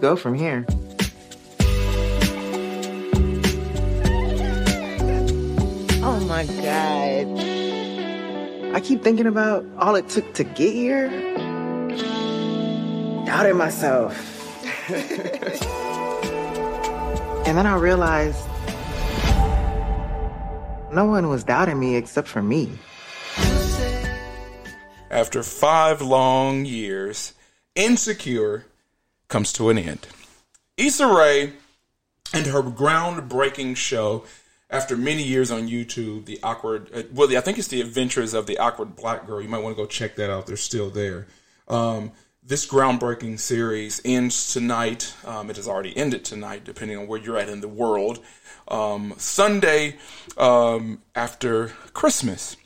go from here. Oh my god. I keep thinking about all it took to get here. Doubted myself. and then I realized no one was doubting me except for me. After five long years, Insecure comes to an end. Issa Rae and her groundbreaking show after many years on YouTube, the awkward, uh, well, I think it's the Adventures of the Awkward Black Girl. You might want to go check that out. They're still there. Um, this groundbreaking series ends tonight. Um, it has already ended tonight, depending on where you're at in the world. Um, Sunday um, after Christmas.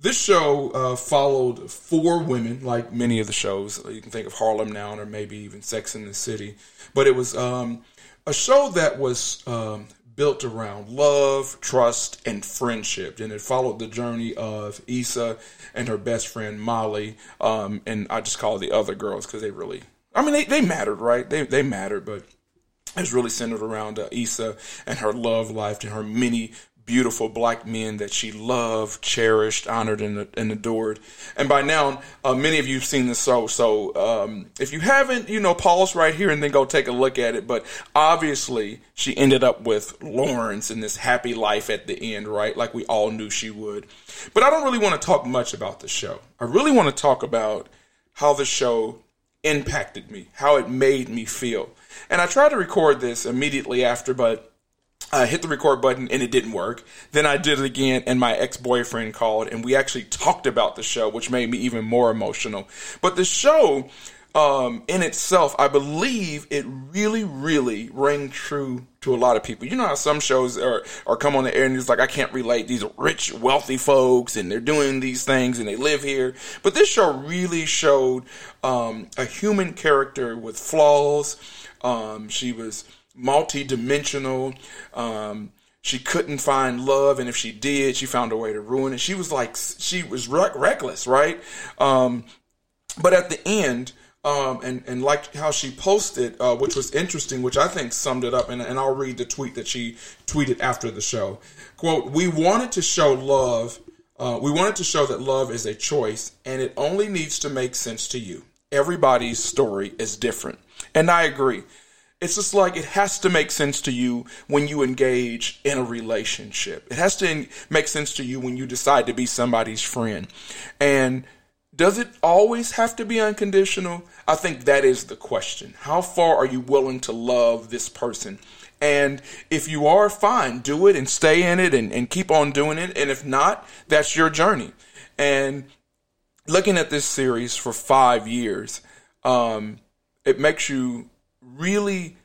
This show uh, followed four women, like many of the shows. You can think of Harlem Now or maybe even Sex in the City. But it was um, a show that was um, built around love, trust, and friendship. And it followed the journey of Issa and her best friend Molly. Um, and I just call the other girls because they really, I mean, they, they mattered, right? They, they mattered, but it's really centered around uh, Issa and her love life and her many beautiful black men that she loved, cherished, honored, and, and adored. And by now, uh, many of you have seen the show. So um, if you haven't, you know, pause right here and then go take a look at it. But obviously, she ended up with Lawrence in this happy life at the end, right? Like we all knew she would. But I don't really want to talk much about the show. I really want to talk about how the show impacted me, how it made me feel. And I tried to record this immediately after, but I hit the record button and it didn't work. Then I did it again and my ex boyfriend called and we actually talked about the show, which made me even more emotional. But the show, um, in itself, I believe it really, really rang true to a lot of people. You know how some shows are, are come on the air and it's like, I can't relate. These rich, wealthy folks and they're doing these things and they live here. But this show really showed um, a human character with flaws. Um, she was multi-dimensional. Um, she couldn't find love, and if she did, she found a way to ruin it. She was like she was reckless, right? Um, but at the end, um, and and like how she posted, uh, which was interesting, which I think summed it up. And, and I'll read the tweet that she tweeted after the show. "Quote: We wanted to show love. Uh, we wanted to show that love is a choice, and it only needs to make sense to you. Everybody's story is different, and I agree." It's just like it has to make sense to you when you engage in a relationship. It has to make sense to you when you decide to be somebody's friend. And does it always have to be unconditional? I think that is the question. How far are you willing to love this person? And if you are, fine, do it and stay in it and, and keep on doing it. And if not, that's your journey. And looking at this series for five years, um, it makes you really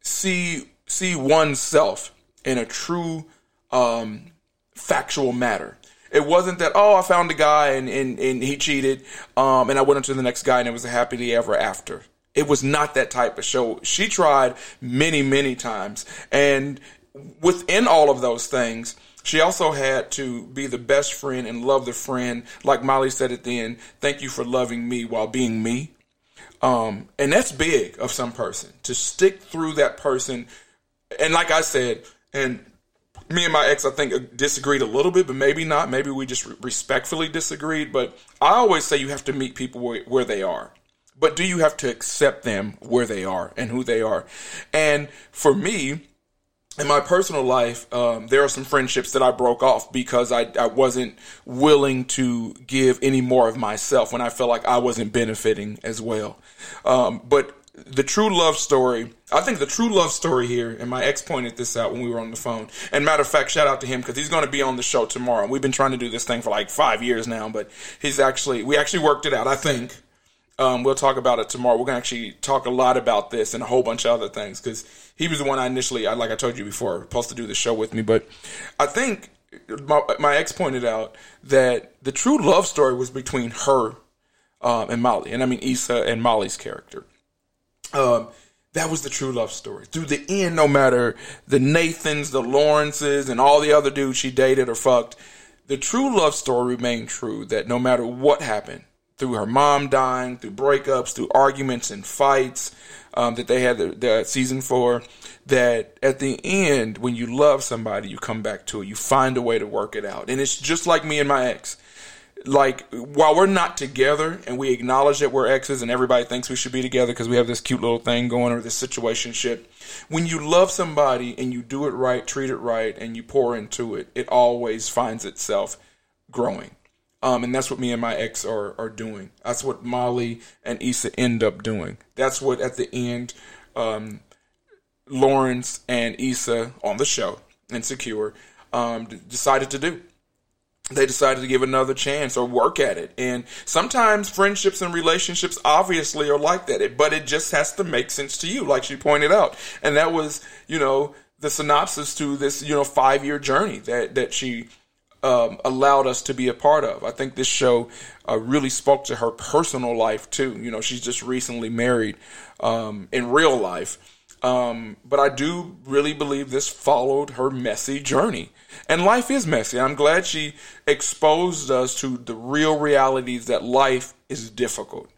see see oneself in a true um, factual matter. It wasn't that oh I found a guy and and, and he cheated um, and I went into the next guy and it was a happily ever after. It was not that type of show. She tried many many times and within all of those things. She also had to be the best friend and love the friend. Like Molly said at the end, thank you for loving me while being me. Um, and that's big of some person to stick through that person. And like I said, and me and my ex, I think, disagreed a little bit, but maybe not. Maybe we just respectfully disagreed. But I always say you have to meet people where, where they are. But do you have to accept them where they are and who they are? And for me, in my personal life, um, there are some friendships that I broke off because I, I wasn't willing to give any more of myself when I felt like I wasn't benefiting as well. Um, but the true love story, I think the true love story here, and my ex pointed this out when we were on the phone. And matter of fact, shout out to him because he's going to be on the show tomorrow. We've been trying to do this thing for like five years now, but he's actually, we actually worked it out, I think. Um, we'll talk about it tomorrow. We're to actually talk a lot about this and a whole bunch of other things because he was the one I initially, like I told you before, supposed to do the show with me. But I think my, my ex pointed out that the true love story was between her um, and Molly, and I mean Issa and Molly's character. Um, that was the true love story. Through the end, no matter the Nathans, the Lawrences, and all the other dudes she dated or fucked, the true love story remained true. That no matter what happened, through her mom dying, through breakups, through arguments and fights um, that they had the, the season four, that at the end, when you love somebody, you come back to it. You find a way to work it out. And it's just like me and my ex. Like, while we're not together and we acknowledge that we're exes and everybody thinks we should be together because we have this cute little thing going or this situation shit, when you love somebody and you do it right, treat it right, and you pour into it, it always finds itself growing. Um, and that's what me and my ex are, are doing. That's what Molly and Issa end up doing. That's what at the end, um, Lawrence and Issa on the show, Insecure, um, decided to do. They decided to give another chance or work at it. And sometimes friendships and relationships obviously are like that, but it just has to make sense to you, like she pointed out. And that was, you know, the synopsis to this, you know, five year journey that, that she um, allowed us to be a part of. I think this show uh, really spoke to her personal life too. You know, she's just recently married um, in real life. Um, but I do really believe this followed her messy journey. And life is messy. I'm glad she exposed us to the real realities that life is difficult.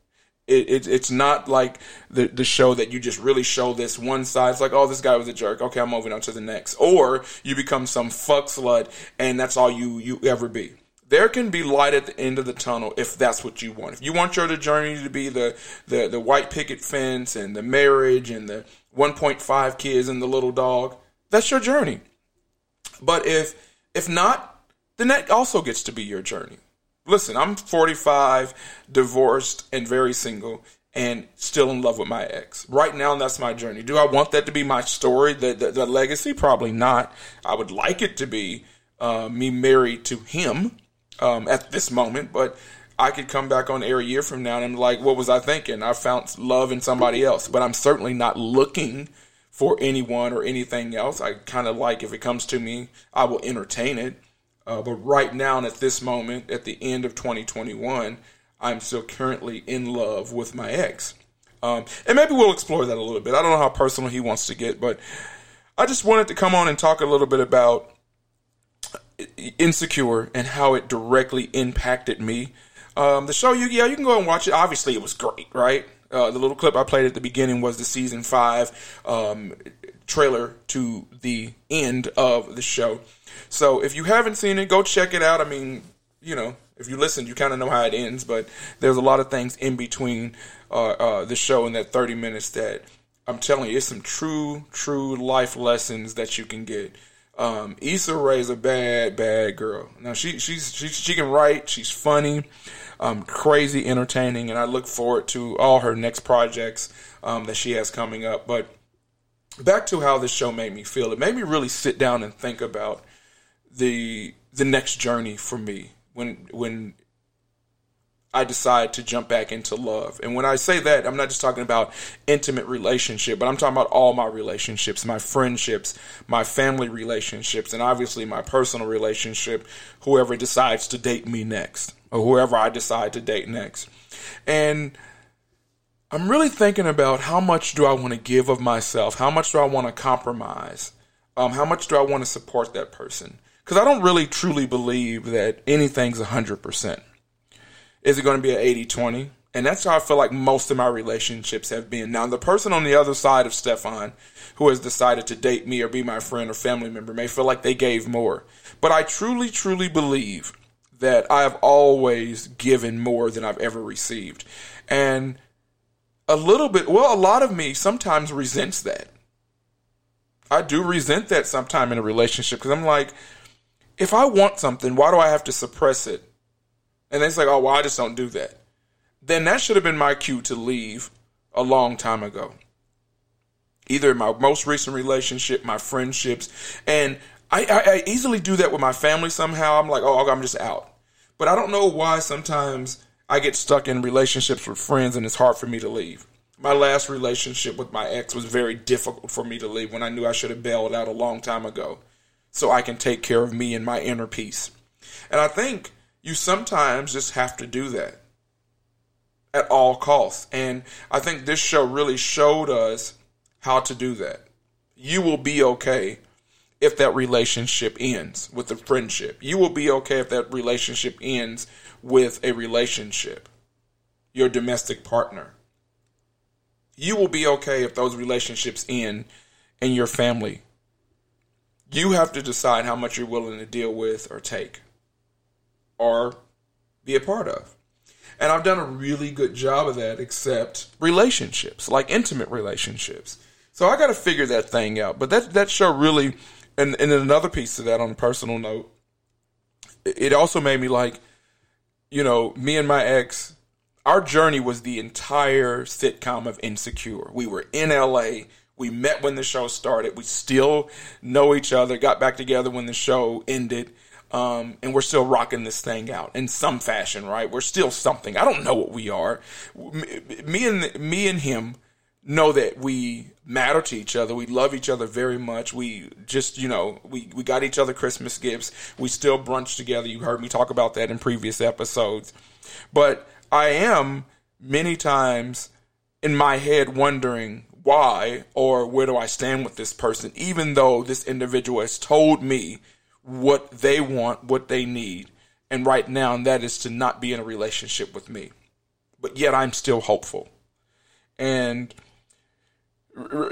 It, it, it's not like the, the show that you just really show this one side. It's like, oh, this guy was a jerk. Okay, I'm moving on to the next. Or you become some fuck slut and that's all you, you ever be. There can be light at the end of the tunnel if that's what you want. If you want your journey to be the, the, the white picket fence and the marriage and the 1.5 kids and the little dog, that's your journey. But if if not, then that also gets to be your journey listen, I'm 45, divorced, and very single, and still in love with my ex. Right now, that's my journey. Do I want that to be my story, the, the, the legacy? Probably not. I would like it to be uh, me married to him um, at this moment, but I could come back on air a year from now and I'm like, what was I thinking? I found love in somebody else, but I'm certainly not looking for anyone or anything else. I kind of like if it comes to me, I will entertain it. Uh, but right now, and at this moment, at the end of 2021, I'm still currently in love with my ex. Um, and maybe we'll explore that a little bit. I don't know how personal he wants to get, but I just wanted to come on and talk a little bit about Insecure and how it directly impacted me. Um, the show, you yeah, you can go and watch it. Obviously, it was great, right? Uh, the little clip I played at the beginning was the season five um, trailer to the end of the show. So if you haven't seen it, go check it out. I mean, you know, if you listen, you kind of know how it ends, but there's a lot of things in between uh, uh, the show and that 30 minutes that I'm telling you, it's some true, true life lessons that you can get. Um, Issa Rae's a bad, bad girl. Now she she's she, she can write. She's funny, um, crazy entertaining, and I look forward to all her next projects um, that she has coming up. But back to how this show made me feel. It made me really sit down and think about the the next journey for me when when I decide to jump back into love. And when I say that, I'm not just talking about intimate relationship, but I'm talking about all my relationships, my friendships, my family relationships, and obviously my personal relationship, whoever decides to date me next, or whoever I decide to date next. And I'm really thinking about how much do I want to give of myself? How much do I want to compromise? Um, how much do I want to support that person? Because I don't really truly believe that anything's 100%. Is it going to be an 80 20? And that's how I feel like most of my relationships have been. Now, the person on the other side of Stefan who has decided to date me or be my friend or family member may feel like they gave more. But I truly, truly believe that I have always given more than I've ever received. And a little bit, well, a lot of me sometimes resents that. I do resent that sometime in a relationship because I'm like, if I want something, why do I have to suppress it? And it's like, oh, well, I just don't do that. Then that should have been my cue to leave a long time ago. Either in my most recent relationship, my friendships, and I, I, I easily do that with my family somehow. I'm like, oh, I'm just out. But I don't know why sometimes I get stuck in relationships with friends and it's hard for me to leave. My last relationship with my ex was very difficult for me to leave when I knew I should have bailed out a long time ago so I can take care of me and my inner peace. And I think you sometimes just have to do that at all costs. And I think this show really showed us how to do that. You will be okay if that relationship ends with a friendship. You will be okay if that relationship ends with a relationship, your domestic partner. You will be okay if those relationships end in your family you have to decide how much you're willing to deal with or take or be a part of. And I've done a really good job of that, except relationships, like intimate relationships. So I got to figure that thing out. But that that show really, and and another piece of that on a personal note, it also made me like, you know, me and my ex, our journey was the entire sitcom of Insecure. We were in LA. We met when the show started. We still know each other. Got back together when the show ended. Um, and we're still rocking this thing out in some fashion, right? We're still something. I don't know what we are. Me and me and him know that we matter to each other. We love each other very much. We just, you know, we, we got each other Christmas gifts. We still brunch together. You heard me talk about that in previous episodes. But I am many times in my head wondering why or where do I stand with this person, even though this individual has told me what they want, what they need. And right now, and that is to not be in a relationship with me. But yet I'm still hopeful. And,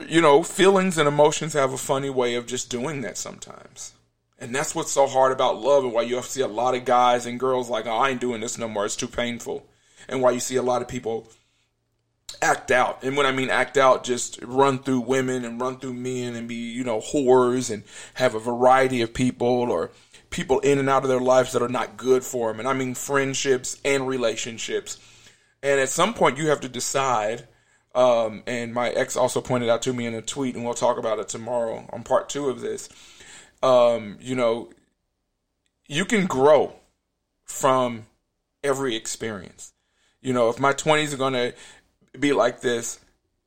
you know, feelings and emotions have a funny way of just doing that sometimes. And that's what's so hard about love and why you see a lot of guys and girls like, oh, I ain't doing this no more. It's too painful. And why you see a lot of people act out. And when I mean act out, just run through women and run through men and be, you know, whores and have a variety of people or people in and out of their lives that are not good for them. And I mean friendships and relationships. And at some point, you have to decide. Um, and my ex also pointed out to me in a tweet, and we'll talk about it tomorrow on part two of this. Um, you know, you can grow from every experience. You know, if my 20s are going to be like this,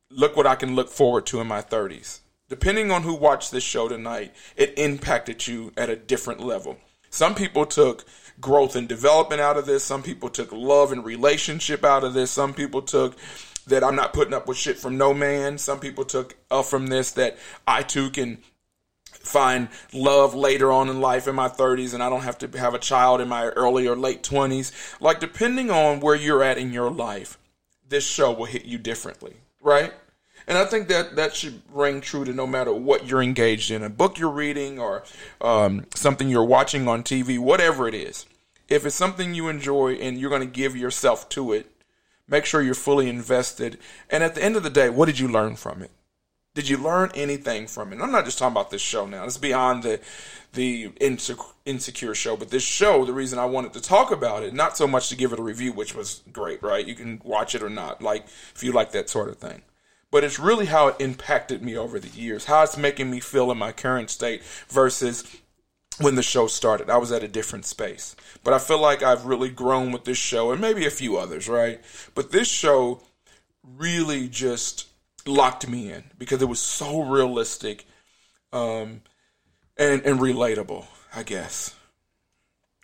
look what I can look forward to in my 30s. Depending on who watched this show tonight, it impacted you at a different level. Some people took growth and development out of this. Some people took love and relationship out of this. Some people took that I'm not putting up with shit from no man. Some people took uh, from this that I too can find love later on in life in my 30s and I don't have to have a child in my early or late 20s. Like, depending on where you're at in your life, this show will hit you differently, right? And I think that that should ring true to no matter what you're engaged in a book you're reading or um, something you're watching on TV, whatever it is. If it's something you enjoy and you're going to give yourself to it, make sure you're fully invested. And at the end of the day, what did you learn from it? Did you learn anything from it? I'm not just talking about this show now. It's beyond the the insecure show, but this show, the reason I wanted to talk about it, not so much to give it a review, which was great, right? You can watch it or not, like if you like that sort of thing. But it's really how it impacted me over the years, how it's making me feel in my current state versus when the show started. I was at a different space. But I feel like I've really grown with this show and maybe a few others, right? But this show really just locked me in because it was so realistic um, and, and relatable, I guess.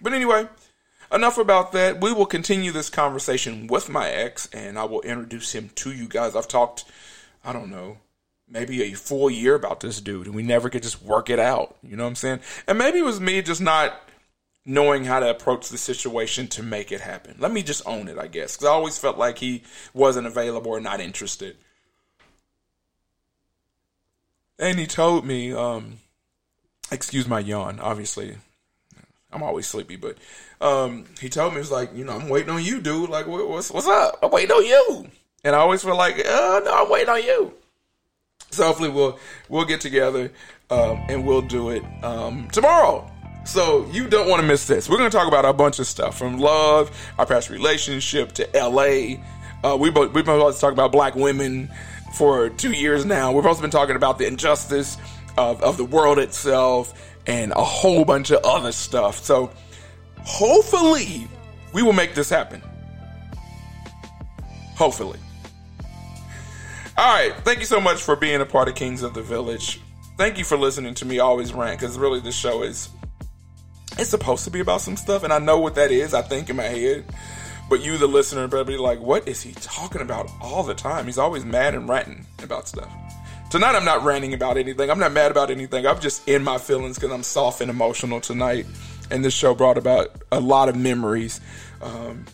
But anyway, enough about that. We will continue this conversation with my ex, and I will introduce him to you guys. I've talked, I don't know, maybe a full year about this dude, and we never could just work it out. You know what I'm saying? And maybe it was me just not knowing how to approach the situation to make it happen. Let me just own it, I guess, because I always felt like he wasn't available or not interested. And he told me, um, excuse my yawn, obviously. I'm always sleepy, but um, he told me, it's like, you know, I'm waiting on you, dude. Like, what's, what's up? I'm waiting on you. And I always feel like, oh, no, I'm waiting on you. So hopefully we'll we'll get together um, and we'll do it um, tomorrow. So you don't want to miss this. We're going to talk about a bunch of stuff from love, our past relationship to LA. Uh, we both we've been about to talk about black women for two years now. We've also been talking about the injustice of, of the world itself and a whole bunch of other stuff. So hopefully we will make this happen. Hopefully. All right. Thank you so much for being a part of Kings of the Village. Thank you for listening to me always rant because really this show is it's supposed to be about some stuff, and I know what that is. I think in my head, but you, the listener, probably like, what is he talking about all the time? He's always mad and ranting about stuff. Tonight, I'm not ranting about anything. I'm not mad about anything. I'm just in my feelings because I'm soft and emotional tonight, and this show brought about a lot of memories. Um,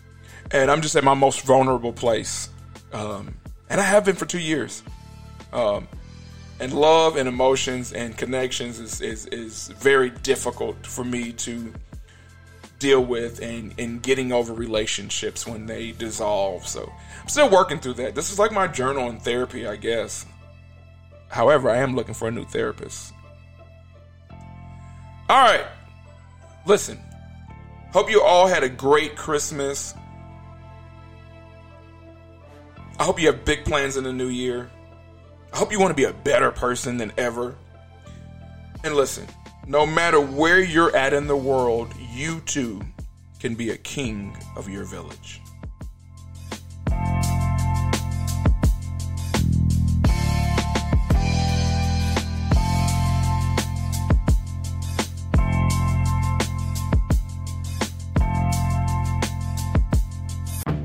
and I'm just at my most vulnerable place, um, and I have been for two years. Um, and love and emotions and connections is, is, is very difficult for me to deal with and, and getting over relationships when they dissolve. So I'm still working through that. This is like my journal and therapy, I guess. However, I am looking for a new therapist. All right. Listen. Hope you all had a great Christmas. I hope you have big plans in the new year. I hope you want to be a better person than ever. And listen, no matter where you're at in the world, you too can be a king of your village.